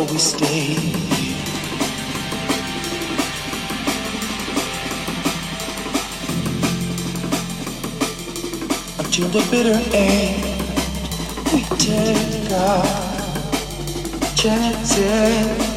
always stay. Until the bitter end, we take our chances.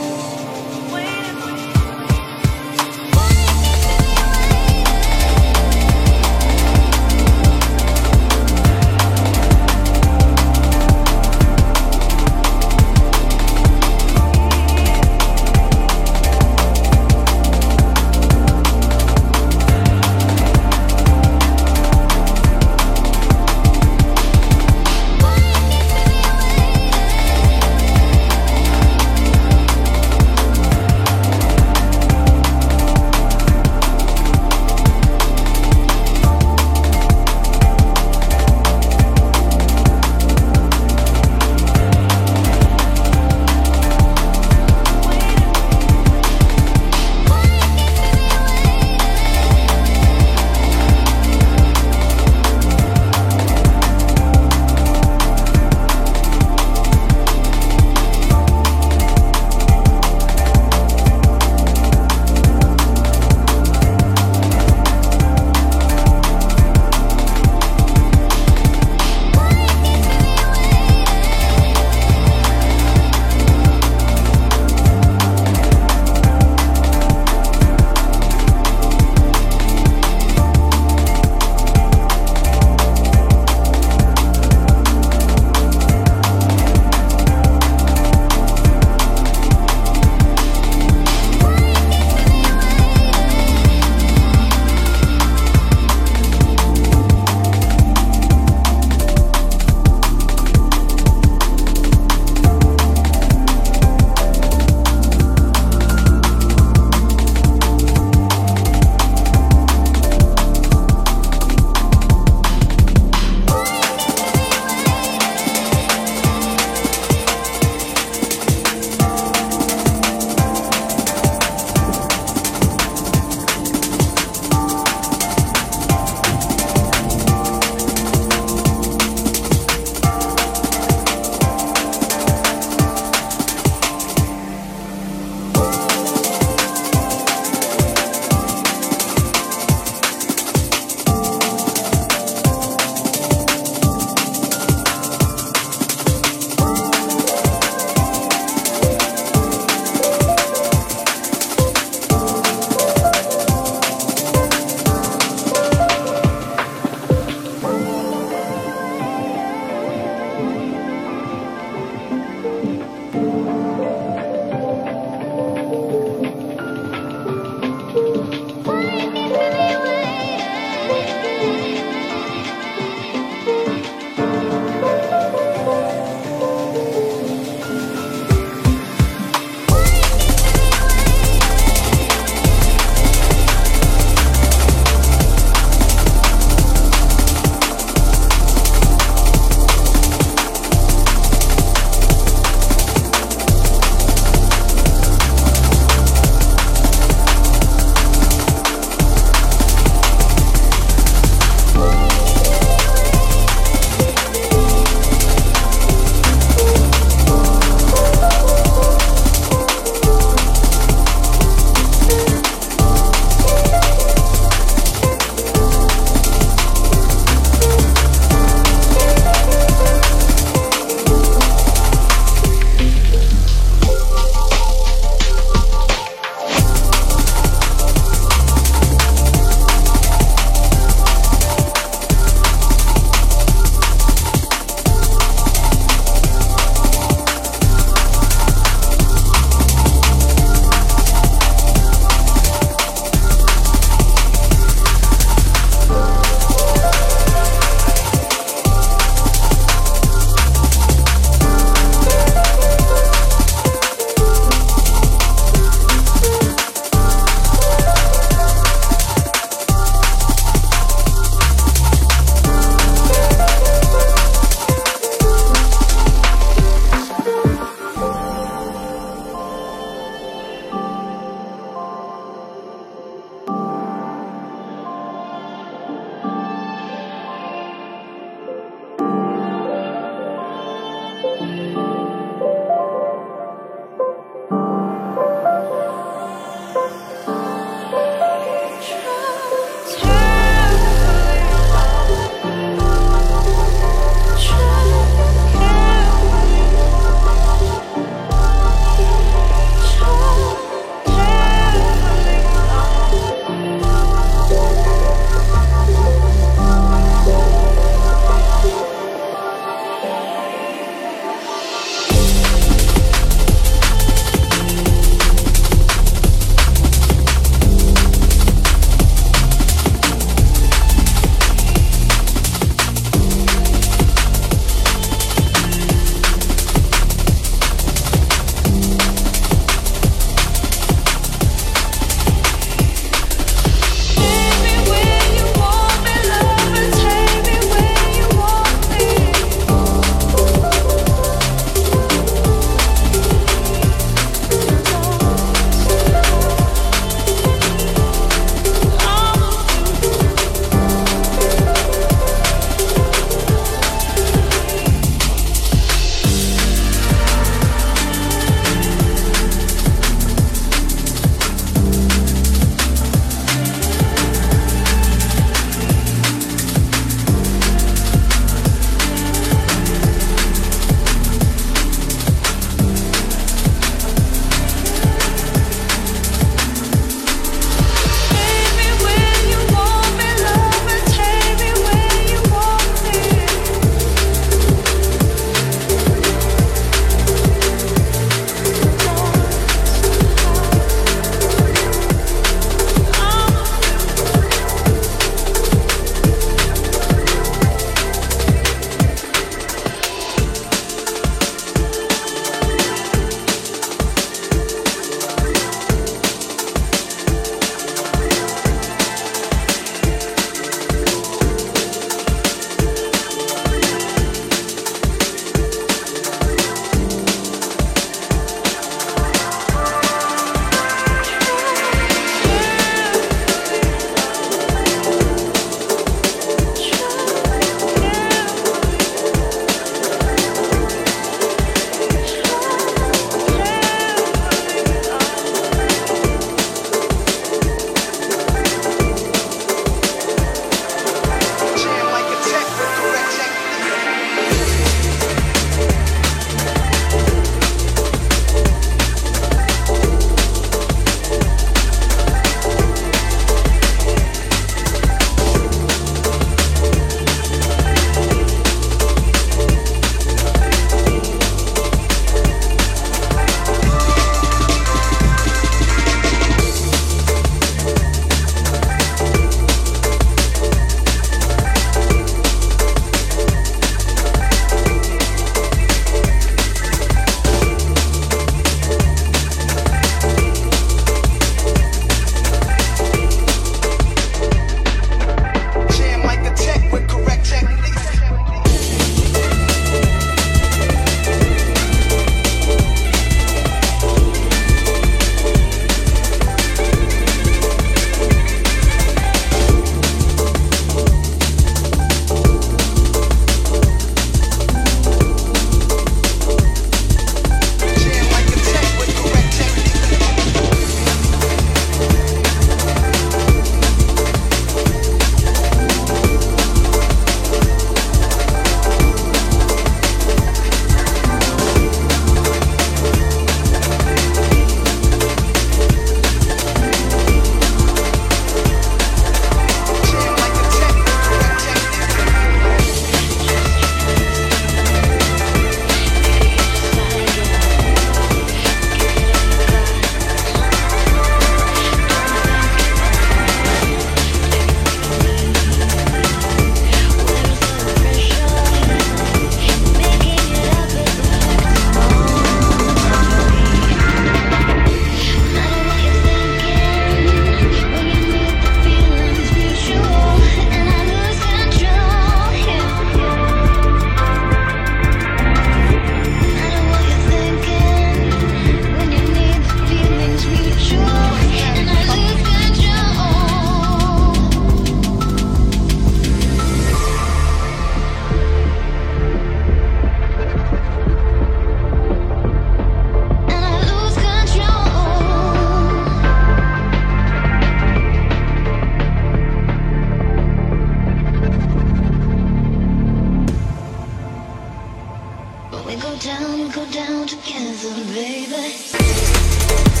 down, go down together, baby.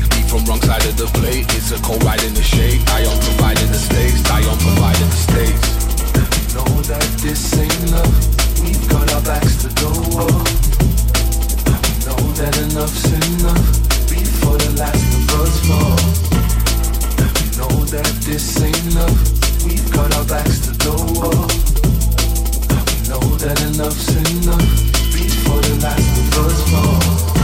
mistake. From wrong side of the plate. It's a cold ride in the shade. I am providing the stakes. I am providing the stakes. Know that this ain't love. We've got our backs to the wall. We know that enough's enough before the last of us fall. Know that this ain't love. We've got our backs to the wall. We know that enough's enough before the last of us fall.